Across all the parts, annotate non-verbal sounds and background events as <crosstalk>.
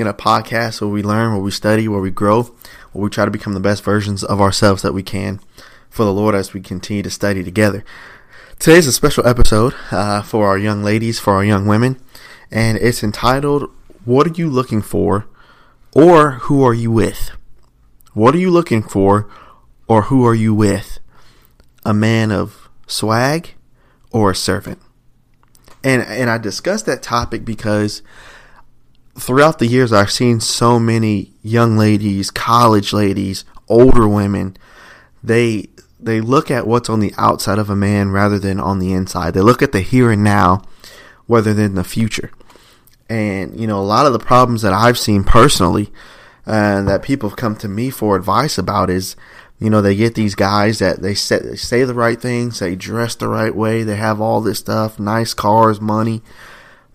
It's a podcast where we learn, where we study, where we grow, where we try to become the best versions of ourselves that we can for the Lord as we continue to study together. Today's a special episode uh, for our young ladies, for our young women, and it's entitled, What Are You Looking For? or Who Are You With? What are you looking for, or who are you with? A man of swag or a servant? And and I discussed that topic because throughout the years I've seen so many young ladies, college ladies, older women, they they look at what's on the outside of a man rather than on the inside. They look at the here and now rather than the future. And you know, a lot of the problems that I've seen personally and that people have come to me for advice about is you know, they get these guys that they say, they say the right things, they dress the right way, they have all this stuff, nice cars, money,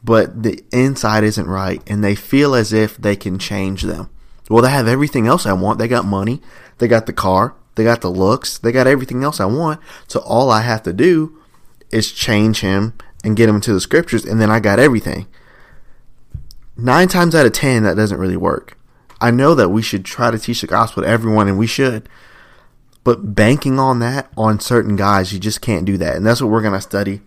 but the inside isn't right, and they feel as if they can change them. Well, they have everything else I want. They got money, they got the car, they got the looks, they got everything else I want. So all I have to do is change him and get him into the scriptures, and then I got everything. Nine times out of ten, that doesn't really work. I know that we should try to teach the gospel to everyone, and we should. But banking on that on certain guys, you just can't do that. And that's what we're going to study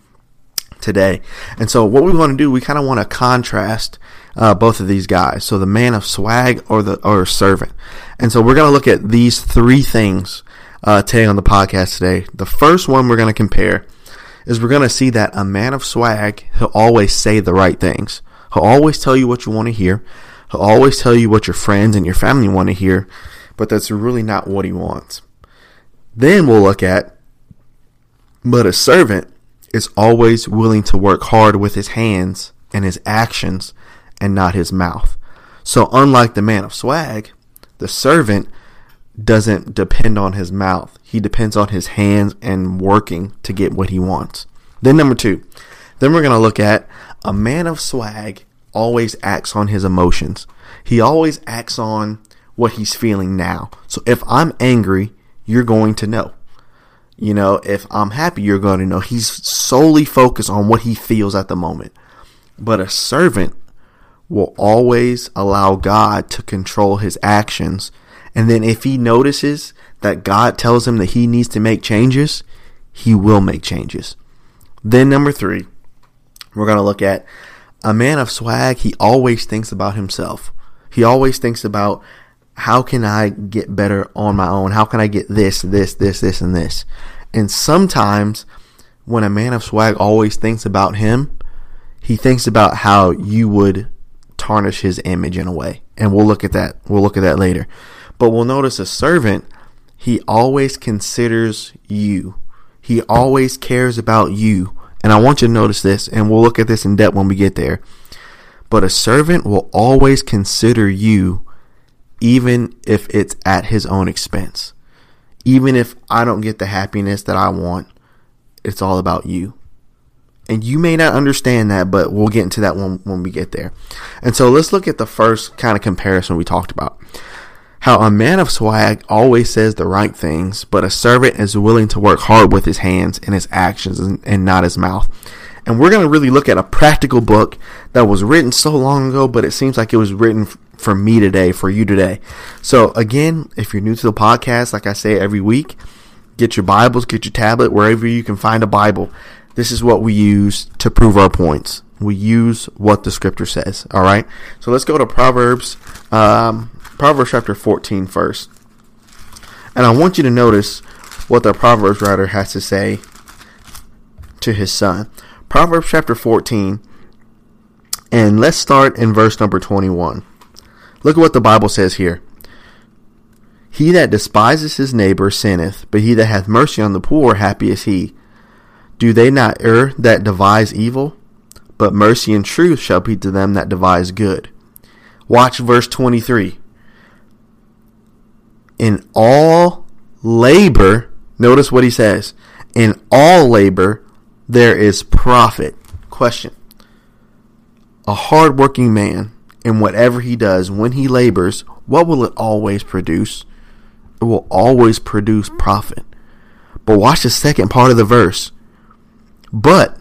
today. And so what we want to do, we kind of want to contrast uh, both of these guys. So the man of swag or the or servant. And so we're going to look at these three things uh, today on the podcast today. The first one we're going to compare is we're going to see that a man of swag, he'll always say the right things. He'll always tell you what you want to hear. He'll always tell you what your friends and your family want to hear, but that's really not what he wants. Then we'll look at, but a servant is always willing to work hard with his hands and his actions and not his mouth. So, unlike the man of swag, the servant doesn't depend on his mouth. He depends on his hands and working to get what he wants. Then, number two, then we're going to look at a man of swag always acts on his emotions. He always acts on what he's feeling now. So, if I'm angry, you're going to know. You know, if I'm happy, you're going to know. He's solely focused on what he feels at the moment. But a servant will always allow God to control his actions. And then if he notices that God tells him that he needs to make changes, he will make changes. Then, number three, we're going to look at a man of swag. He always thinks about himself. He always thinks about how can I get better on my own? How can I get this, this, this, this, and this? And sometimes when a man of swag always thinks about him, he thinks about how you would tarnish his image in a way. And we'll look at that. We'll look at that later. But we'll notice a servant, he always considers you. He always cares about you. And I want you to notice this, and we'll look at this in depth when we get there. But a servant will always consider you even if it's at his own expense. Even if I don't get the happiness that I want, it's all about you. And you may not understand that, but we'll get into that when, when we get there. And so let's look at the first kind of comparison we talked about. How a man of swag always says the right things, but a servant is willing to work hard with his hands and his actions and, and not his mouth. And we're going to really look at a practical book that was written so long ago, but it seems like it was written for me today, for you today. So again, if you're new to the podcast, like I say every week, get your Bibles, get your tablet, wherever you can find a Bible. This is what we use to prove our points. We use what the scripture says. All right. So let's go to Proverbs, um, Proverbs chapter 14 first. And I want you to notice what the Proverbs writer has to say to his son. Proverbs chapter 14. And let's start in verse number 21. Look at what the Bible says here. He that despises his neighbor sinneth, but he that hath mercy on the poor, happy is he. Do they not err that devise evil? But mercy and truth shall be to them that devise good. Watch verse 23. In all labor, notice what he says. In all labor, there is profit. Question. A hardworking man, in whatever he does, when he labors, what will it always produce? It will always produce profit. But watch the second part of the verse. But,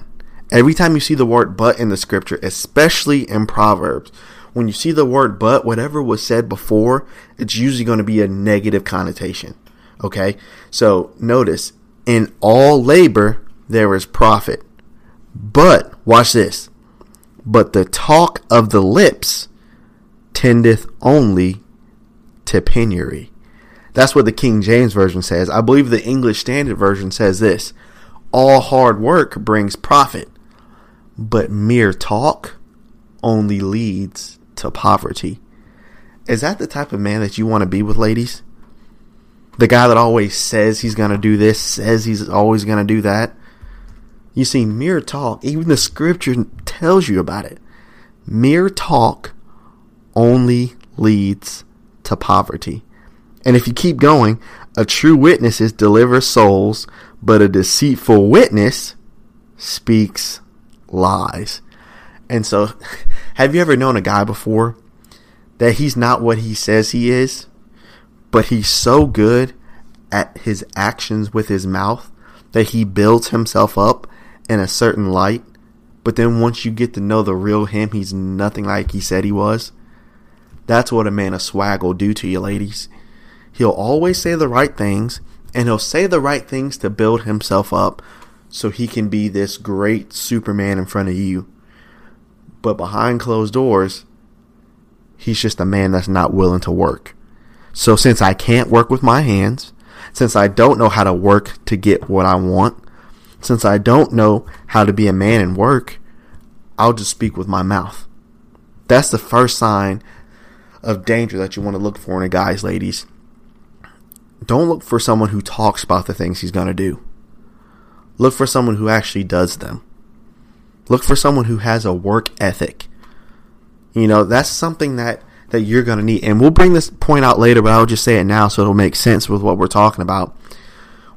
every time you see the word but in the scripture, especially in Proverbs, when you see the word but, whatever was said before, it's usually going to be a negative connotation. Okay? So notice, in all labor, there is profit. But, watch this. But the talk of the lips tendeth only to penury. That's what the King James Version says. I believe the English Standard Version says this All hard work brings profit, but mere talk only leads to poverty. Is that the type of man that you want to be with, ladies? The guy that always says he's going to do this, says he's always going to do that. You see, mere talk, even the scripture tells you about it. Mere talk only leads to poverty. And if you keep going, a true witness is delivers souls, but a deceitful witness speaks lies. And so, <laughs> have you ever known a guy before that he's not what he says he is, but he's so good at his actions with his mouth that he builds himself up in a certain light, but then once you get to know the real him, he's nothing like he said he was? That's what a man of swag will do to you, ladies. He'll always say the right things, and he'll say the right things to build himself up so he can be this great Superman in front of you but behind closed doors, he's just a man that's not willing to work. So since I can't work with my hands, since I don't know how to work to get what I want, since I don't know how to be a man and work, I'll just speak with my mouth. That's the first sign of danger that you want to look for in a guy's ladies. Don't look for someone who talks about the things he's going to do. Look for someone who actually does them. Look for someone who has a work ethic. You know, that's something that, that you're going to need. And we'll bring this point out later, but I'll just say it now so it'll make sense with what we're talking about.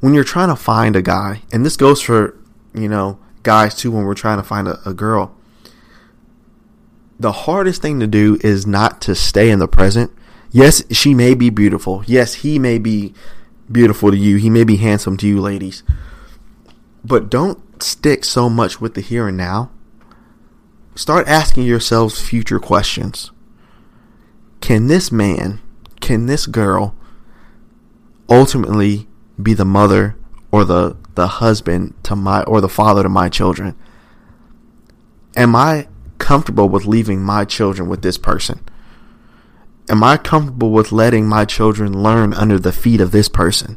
When you're trying to find a guy, and this goes for, you know, guys too when we're trying to find a, a girl, the hardest thing to do is not to stay in the present. Yes, she may be beautiful. Yes, he may be beautiful to you. He may be handsome to you, ladies. But don't stick so much with the here and now, start asking yourselves future questions. Can this man, can this girl ultimately be the mother or the, the husband to my or the father to my children? Am I comfortable with leaving my children with this person? Am I comfortable with letting my children learn under the feet of this person?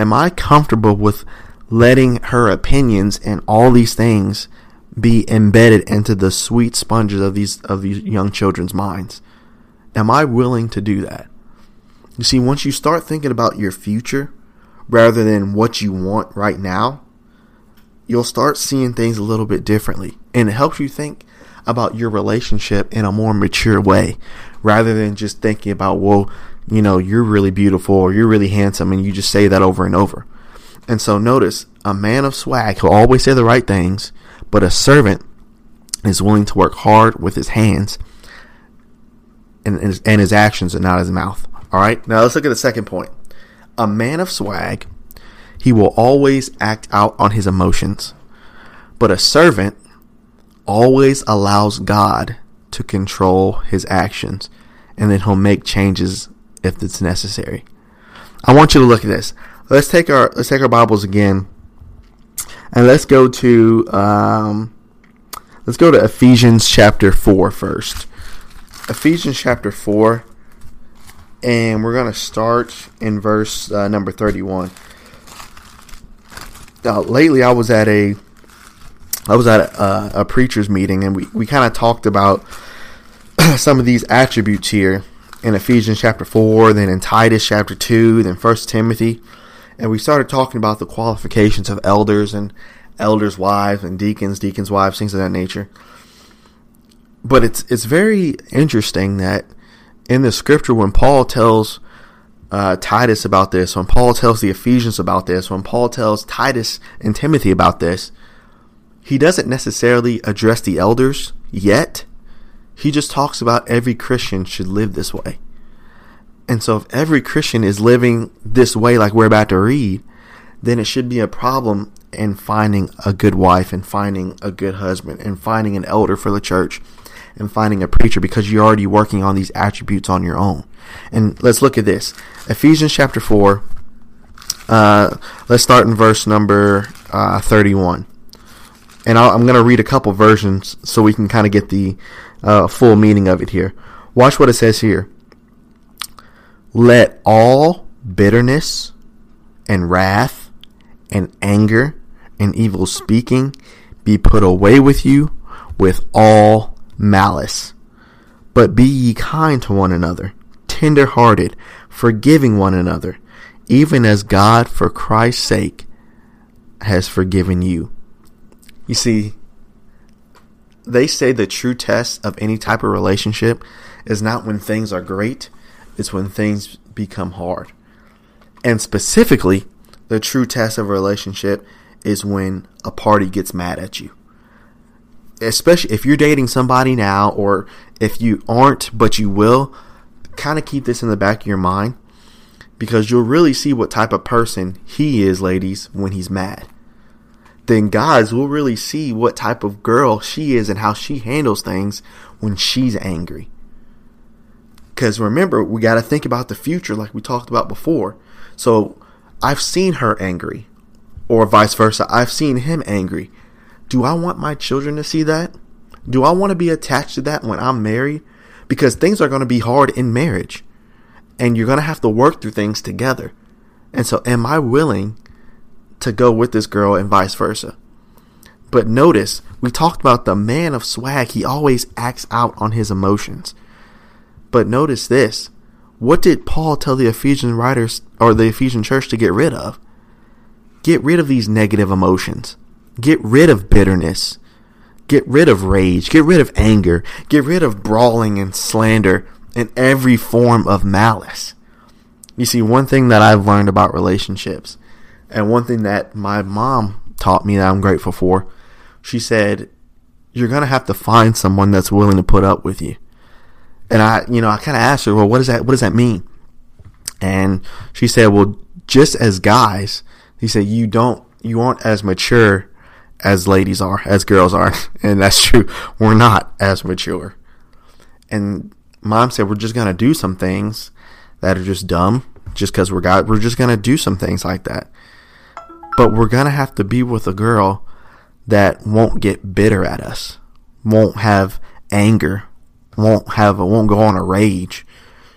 Am I comfortable with letting her opinions and all these things be embedded into the sweet sponges of these of these young children's minds. Am I willing to do that? You see, once you start thinking about your future rather than what you want right now, you'll start seeing things a little bit differently. And it helps you think about your relationship in a more mature way rather than just thinking about, well, you know, you're really beautiful or you're really handsome and you just say that over and over. And so notice, a man of swag, he'll always say the right things, but a servant is willing to work hard with his hands and, and, his, and his actions and not his mouth. All right, now let's look at the second point. A man of swag, he will always act out on his emotions, but a servant always allows God to control his actions, and then he'll make changes if it's necessary. I want you to look at this let's take our let's take our Bibles again, and let's go to um, let's go to Ephesians chapter four first. Ephesians chapter four, and we're gonna start in verse uh, number thirty-one. Now, lately, I was at a I was at a, a preacher's meeting, and we we kind of talked about <clears throat> some of these attributes here in Ephesians chapter 4, then in Titus chapter 2, then First Timothy and we started talking about the qualifications of elders and elders' wives and deacons, deacons' wives, things of that nature. but it's it's very interesting that in the scripture when Paul tells uh, Titus about this, when Paul tells the Ephesians about this, when Paul tells Titus and Timothy about this, he doesn't necessarily address the elders yet. He just talks about every Christian should live this way. And so if every Christian is living this way like we're about to read, then it should be a problem in finding a good wife and finding a good husband and finding an elder for the church and finding a preacher because you're already working on these attributes on your own. And let's look at this. Ephesians chapter 4. Uh, let's start in verse number uh, 31. And i am going to read a couple versions so we can kind of get the uh, full meaning of it here. Watch what it says here. Let all bitterness and wrath and anger and evil speaking be put away with you with all malice. But be ye kind to one another, tender hearted, forgiving one another, even as God for Christ's sake has forgiven you. You see, they say the true test of any type of relationship is not when things are great, it's when things become hard. And specifically, the true test of a relationship is when a party gets mad at you. Especially if you're dating somebody now, or if you aren't, but you will, kind of keep this in the back of your mind because you'll really see what type of person he is, ladies, when he's mad. Then guys will really see what type of girl she is and how she handles things when she's angry. Because remember, we got to think about the future like we talked about before. So I've seen her angry or vice versa. I've seen him angry. Do I want my children to see that? Do I want to be attached to that when I'm married? Because things are going to be hard in marriage and you're going to have to work through things together. And so, am I willing to go with this girl and vice versa? But notice, we talked about the man of swag. He always acts out on his emotions. But notice this. What did Paul tell the Ephesian writers or the Ephesian church to get rid of? Get rid of these negative emotions. Get rid of bitterness. Get rid of rage. Get rid of anger. Get rid of brawling and slander and every form of malice. You see, one thing that I've learned about relationships, and one thing that my mom taught me that I'm grateful for, she said, You're going to have to find someone that's willing to put up with you. And I, you know, I kind of asked her, Well, what does that, what does that mean? And she said, Well, just as guys, he said, you don't, you aren't as mature as ladies are, as girls are. <laughs> And that's true. We're not as mature. And mom said, we're just going to do some things that are just dumb just because we're God. We're just going to do some things like that. But we're going to have to be with a girl that won't get bitter at us, won't have anger, won't have, won't go on a rage.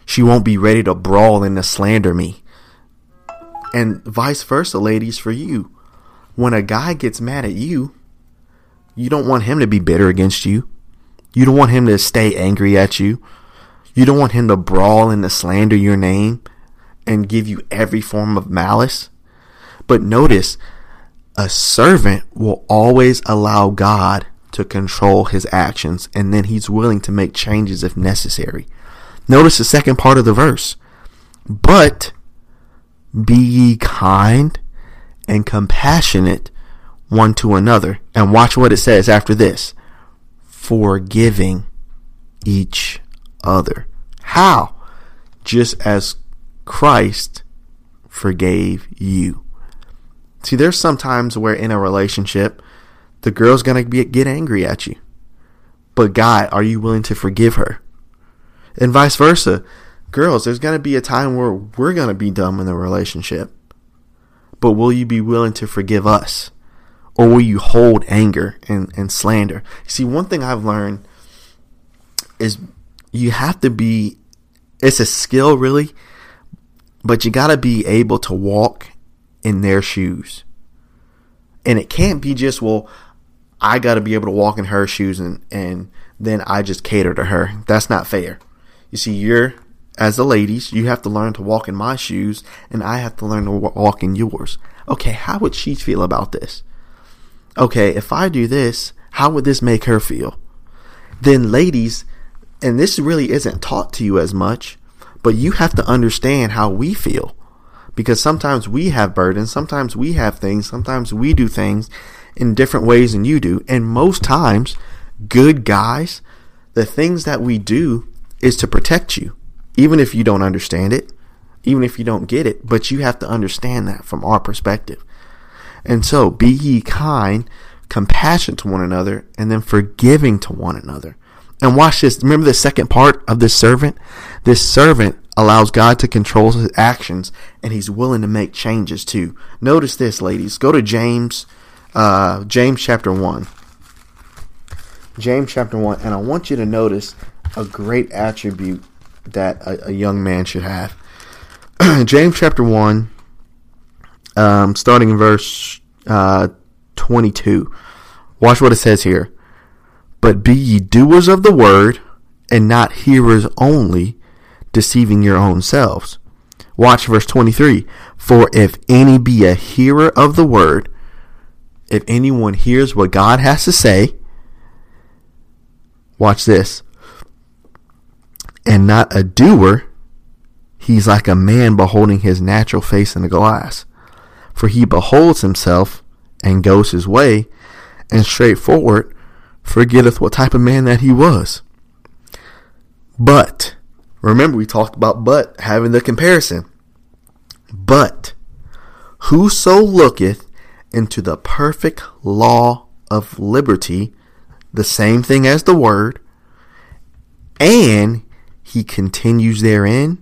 She won't be ready to brawl and to slander me and vice versa, ladies, for you. When a guy gets mad at you, you don't want him to be bitter against you. You don't want him to stay angry at you. You don't want him to brawl and to slander your name and give you every form of malice. But notice, a servant will always allow God to control his actions, and then he's willing to make changes if necessary. Notice the second part of the verse. But be ye kind and compassionate one to another. And watch what it says after this forgiving each other. How? Just as Christ forgave you. See, there's sometimes where in a relationship, the girl's gonna get angry at you. But guy, are you willing to forgive her? And vice versa girls, there's going to be a time where we're going to be dumb in the relationship. But will you be willing to forgive us? Or will you hold anger and, and slander? See, one thing I've learned is you have to be, it's a skill really, but you got to be able to walk in their shoes. And it can't be just, well, I got to be able to walk in her shoes and, and then I just cater to her. That's not fair. You see, you're as the ladies, you have to learn to walk in my shoes, and I have to learn to walk in yours. Okay, how would she feel about this? Okay, if I do this, how would this make her feel? then ladies, and this really isn't taught to you as much, but you have to understand how we feel. Because sometimes we have burdens, sometimes we have things, sometimes we do things in different ways than you do. And most times, good guys, the things that we do is to protect you, even if you don't understand it, even if you don't get it, but you have to understand that from our perspective. And so be ye kind, compassionate to one another, and then forgiving to one another. And watch this. Remember the second part of this servant? This servant allows God to control his actions and he's willing to make changes too. Notice this, ladies. Go to James, uh, James chapter 1. James chapter 1. And I want you to notice a great attribute that a, a young man should have. <clears throat> James chapter 1, um, starting in verse uh, 22. Watch what it says here. But be ye doers of the word, and not hearers only, deceiving your own selves. Watch verse 23. For if any be a hearer of the word, if anyone hears what God has to say, watch this, and not a doer, he's like a man beholding his natural face in a glass. For he beholds himself and goes his way, and straightforward forgetteth what type of man that he was. But, remember we talked about but having the comparison. But, whoso looketh into the perfect law of liberty, the same thing as the word, and he continues therein,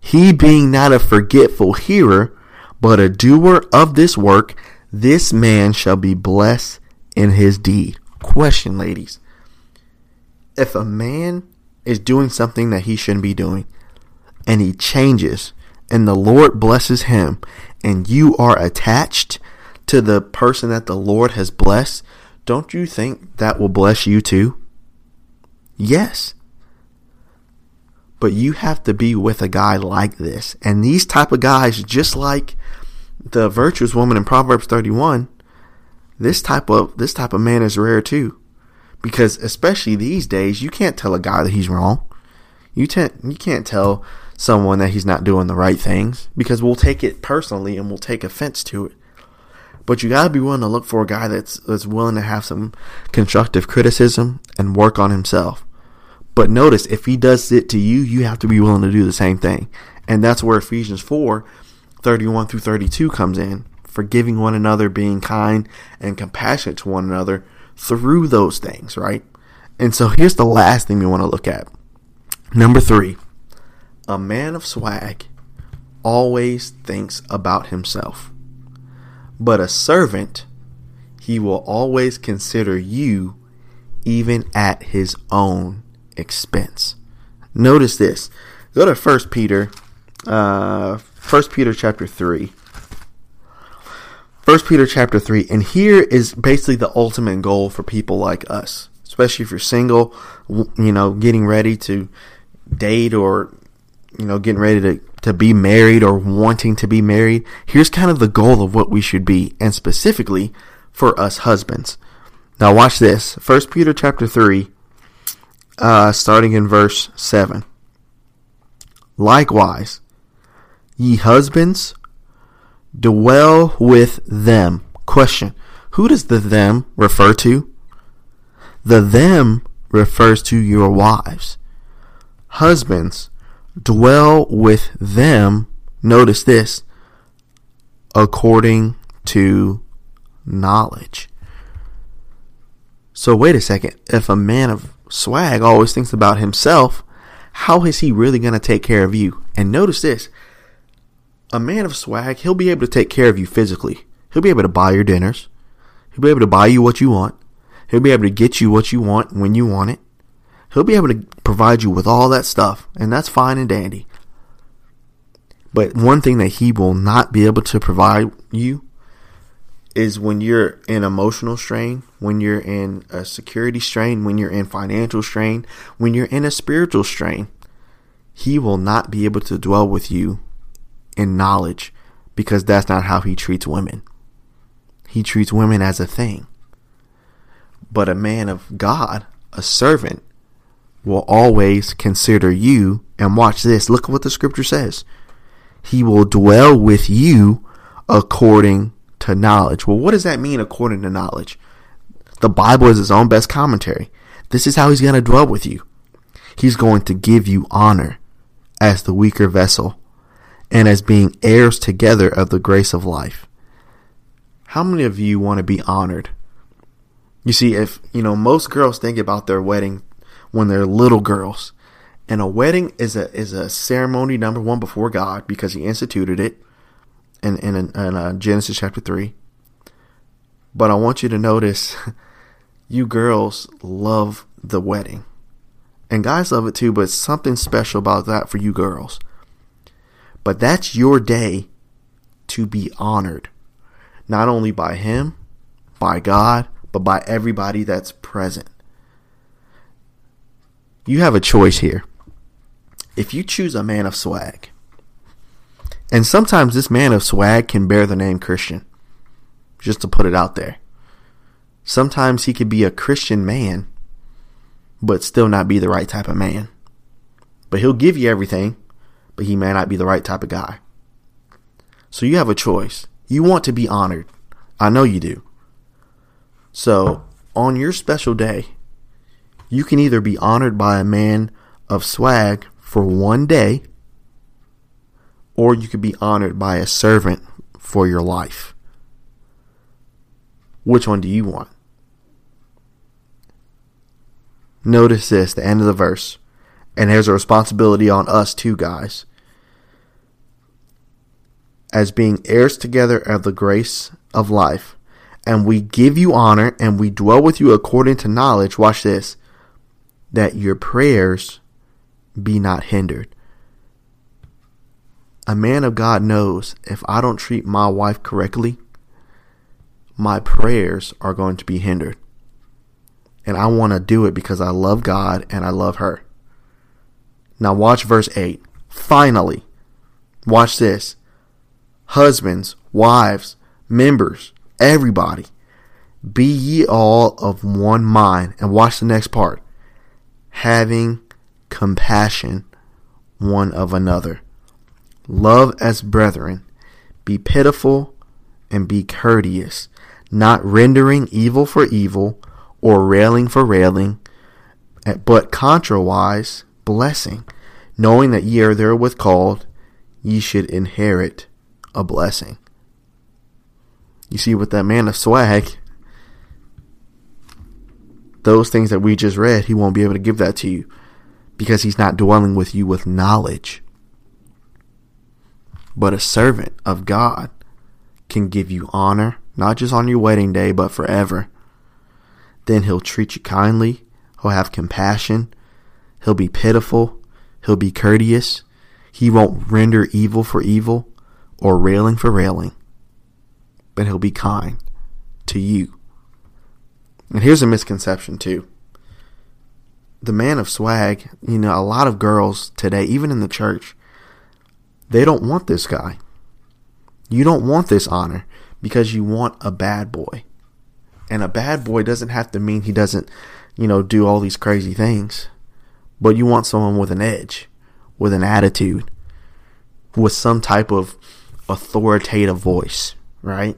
he being not a forgetful hearer, but a doer of this work, this man shall be blessed in his deed. Question, ladies. If a man is doing something that he shouldn't be doing, and he changes, and the Lord blesses him, and you are attached to the person that the Lord has blessed, don't you think that will bless you too? Yes. But you have to be with a guy like this. And these type of guys, just like the virtuous woman in Proverbs 31, this type of this type of man is rare too. Because especially these days, you can't tell a guy that he's wrong. You can't you can't tell someone that he's not doing the right things because we'll take it personally and we'll take offense to it. But you gotta be willing to look for a guy that's that's willing to have some constructive criticism and work on himself. But notice if he does it to you, you have to be willing to do the same thing. And that's where Ephesians 4, 31 through 32 comes in. Forgiving one another, being kind and compassionate to one another through those things, right? And so here's the last thing we want to look at. Number three, a man of swag always thinks about himself. But a servant, he will always consider you even at his own expense. Notice this. Go to First Peter, uh, First Peter chapter three. First Peter chapter three, and here is basically the ultimate goal for people like us, especially if you're single, you know, getting ready to date or you know, getting ready to to be married or wanting to be married. Here's kind of the goal of what we should be, and specifically for us husbands. Now watch this. First Peter chapter three, uh, starting in verse seven. Likewise, ye husbands, dwell with them. Question. Who does the them refer to? The them refers to your wives. Husbands, dwell with them. Notice this. According to knowledge. So wait a second. If a man of swag always thinks about himself, how is he really going to take care of you? And notice this a man of swag, he'll be able to take care of you physically. He'll be able to buy your dinners. He'll be able to buy you what you want. He'll be able to get you what you want when you want it. He'll be able to provide you with all that stuff, and that's fine and dandy. But one thing that he will not be able to provide you is when you're in emotional strain, when you're in a security strain, when you're in financial strain, when you're in a spiritual strain. He will not be able to dwell with you in knowledge because that's not how he treats women. He treats women as a thing. But a man of God, a servant will always consider you, and watch this, look at what the scripture says. He will dwell with you according to knowledge. Well, what does that mean according to knowledge? The Bible is his own best commentary. This is how he's going to dwell with you. He's going to give you honor as the weaker vessel and as being heirs together of the grace of life. How many of you want to be honored? You see, if, you know, most girls think about their wedding when they're little girls. And a wedding is a is a ceremony number one before God because He instituted it in in, in uh, Genesis chapter three. But I want you to notice, <laughs> you girls love the wedding, and guys love it too. But something special about that for you girls. But that's your day to be honored, not only by Him, by God, but by everybody that's present. You have a choice here. If you choose a man of swag, and sometimes this man of swag can bear the name Christian, just to put it out there. Sometimes he could be a Christian man, but still not be the right type of man. But he'll give you everything, but he may not be the right type of guy. So you have a choice. You want to be honored. I know you do. So on your special day, you can either be honored by a man of swag for one day, or you could be honored by a servant for your life. Which one do you want? Notice this, the end of the verse. And there's a responsibility on us too, guys. As being heirs together of the grace of life, and we give you honor and we dwell with you according to knowledge. Watch this that your prayers be not hindered. A man of God knows if I don't treat my wife correctly, my prayers are going to be hindered. And I want to do it because I love God and I love her. Now, watch verse 8. Finally, watch this. Husbands, wives, members, everybody, be ye all of one mind. And watch the next part having compassion one of another. Love as brethren. Be pitiful and be courteous, not rendering evil for evil or railing for railing, but contrawise blessing, knowing that ye are therewith called, ye should inherit a blessing. You see, with that man of swag, those things that we just read, he won't be able to give that to you because he's not dwelling with you with knowledge. But a servant of God can give you honor, not just on your wedding day, but forever. Then he'll treat you kindly, he'll have compassion, he'll be pitiful, he'll be courteous, he won't render evil for evil or railing for railing, but he'll be kind to you. And here's a misconception too. The man of swag, you know, a lot of girls today, even in the church, they don't want this guy. You don't want this honor because you want a bad boy. And a bad boy doesn't have to mean he doesn't, you know, do all these crazy things. But you want someone with an edge, with an attitude, with some type of authoritative voice, right?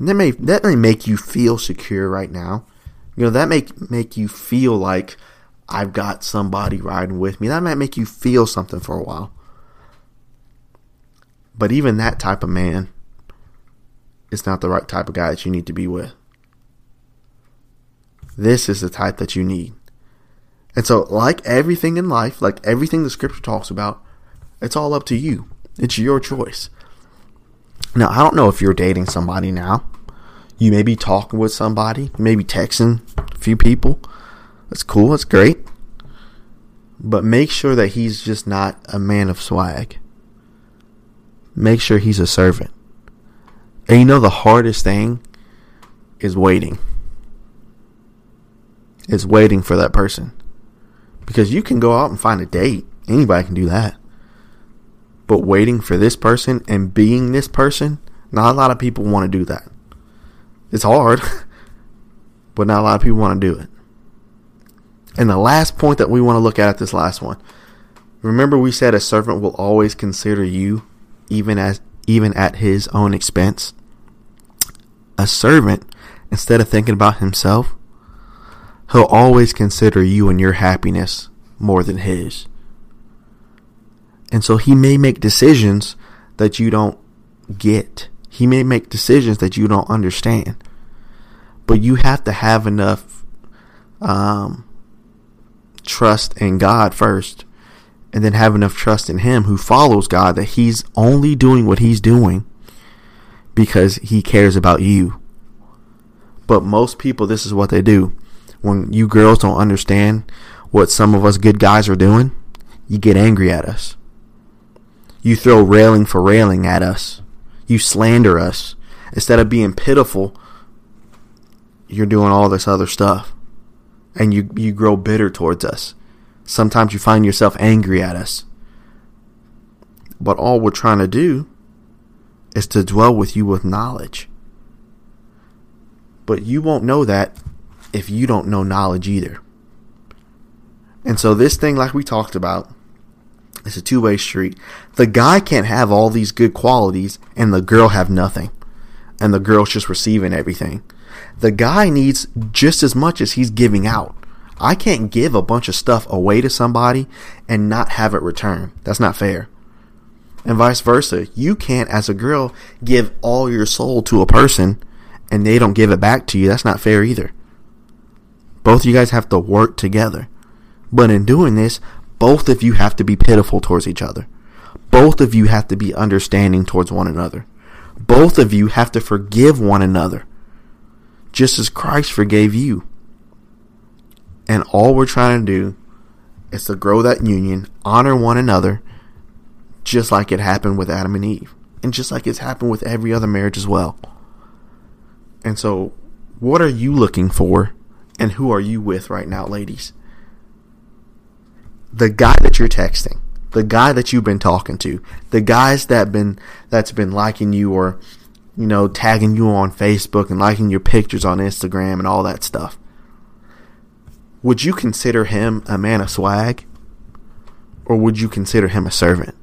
that may that may make you feel secure right now. You know, that make make you feel like I've got somebody riding with me. That might make you feel something for a while. But even that type of man is not the right type of guy that you need to be with. This is the type that you need. And so, like everything in life, like everything the scripture talks about, it's all up to you. It's your choice. Now, I don't know if you're dating somebody now. You may be talking with somebody, maybe texting a few people. That's cool, that's great. But make sure that he's just not a man of swag. Make sure he's a servant. And you know the hardest thing is waiting. Is waiting for that person. Because you can go out and find a date. Anybody can do that. But waiting for this person and being this person, not a lot of people want to do that. It's hard, <laughs> but not a lot of people want to do it. And the last point that we want to look at this last one. Remember we said a servant will always consider you even as even at his own expense. A servant instead of thinking about himself, he'll always consider you and your happiness more than his. And so he may make decisions that you don't get. He may make decisions that you don't understand. But you have to have enough um, trust in God first, and then have enough trust in Him who follows God that He's only doing what He's doing because He cares about you. But most people, this is what they do. When you girls don't understand what some of us good guys are doing, you get angry at us. You throw railing for railing at us. You slander us. Instead of being pitiful, you're doing all this other stuff. And you, you grow bitter towards us. Sometimes you find yourself angry at us. But all we're trying to do is to dwell with you with knowledge. But you won't know that if you don't know knowledge either. And so, this thing, like we talked about, is a two way street. The guy can't have all these good qualities and the girl have nothing. And the girl's just receiving everything. The guy needs just as much as he's giving out. I can't give a bunch of stuff away to somebody and not have it returned. That's not fair. And vice versa. You can't, as a girl, give all your soul to a person and they don't give it back to you. That's not fair either. Both of you guys have to work together. But in doing this, both of you have to be pitiful towards each other. Both of you have to be understanding towards one another. Both of you have to forgive one another, just as Christ forgave you. And all we're trying to do is to grow that union, honor one another, just like it happened with Adam and Eve, and just like it's happened with every other marriage as well. And so, what are you looking for, and who are you with right now, ladies? The guy that you're texting, the guy that you've been talking to, the guys that been that's been liking you or you know tagging you on Facebook and liking your pictures on Instagram and all that stuff. Would you consider him a man of swag or would you consider him a servant?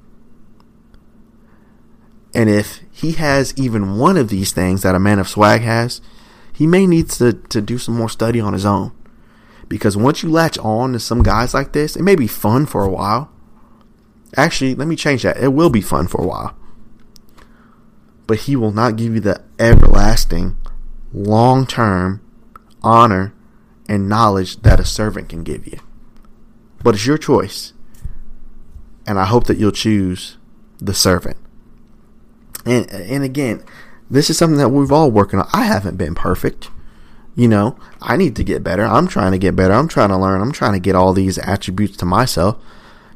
And if he has even one of these things that a man of swag has, he may need to, to do some more study on his own. Because once you latch on to some guys like this, it may be fun for a while. Actually, let me change that. It will be fun for a while. But he will not give you the everlasting, long term honor and knowledge that a servant can give you. But it's your choice. And I hope that you'll choose the servant. And and again, this is something that we've all working on. I haven't been perfect. You know, I need to get better. I'm trying to get better. I'm trying to learn. I'm trying to get all these attributes to myself.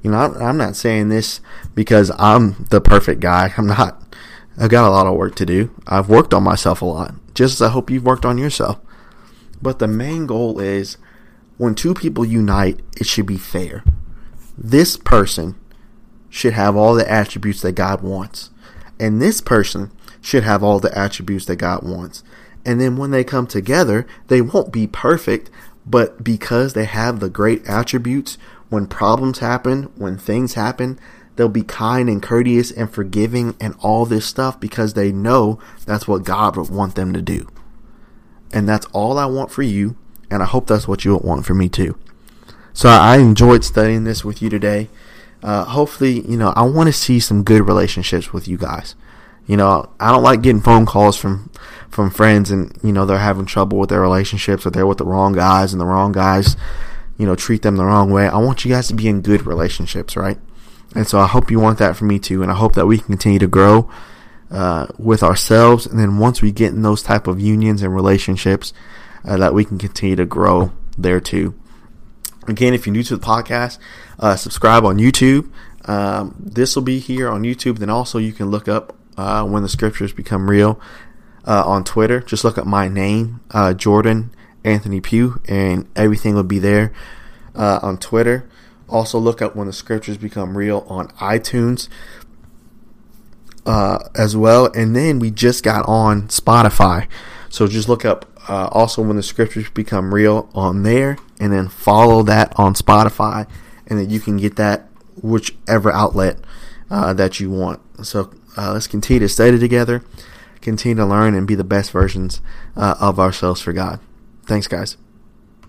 You know, I'm not saying this because I'm the perfect guy. <laughs> I'm not. I've got a lot of work to do. I've worked on myself a lot, just as I hope you've worked on yourself. But the main goal is when two people unite, it should be fair. This person should have all the attributes that God wants. And this person should have all the attributes that God wants. And then when they come together, they won't be perfect, but because they have the great attributes, when problems happen, when things happen, they'll be kind and courteous and forgiving and all this stuff because they know that's what God would want them to do. And that's all I want for you, and I hope that's what you want for me too. So I enjoyed studying this with you today. Uh, hopefully, you know, I want to see some good relationships with you guys. You know, I don't like getting phone calls from from friends and you know they're having trouble with their relationships or they're with the wrong guys and the wrong guys, you know, treat them the wrong way. I want you guys to be in good relationships, right? And so I hope you want that for me too, and I hope that we can continue to grow uh, with ourselves, and then once we get in those type of unions and relationships, uh, that we can continue to grow there too. Again, if you're new to the podcast, uh, subscribe on YouTube. Um, this will be here on YouTube. Then also you can look up uh, when the scriptures become real uh, on Twitter. Just look up my name, Jordan Anthony Pugh, and everything will be there on Twitter. Also, look up when the scriptures become real on iTunes uh, as well. And then we just got on Spotify. So just look up uh, also when the scriptures become real on there, and then follow that on Spotify, and then you can get that whichever outlet uh, that you want. So uh, let's continue to study together, continue to learn, and be the best versions uh, of ourselves for God. Thanks, guys.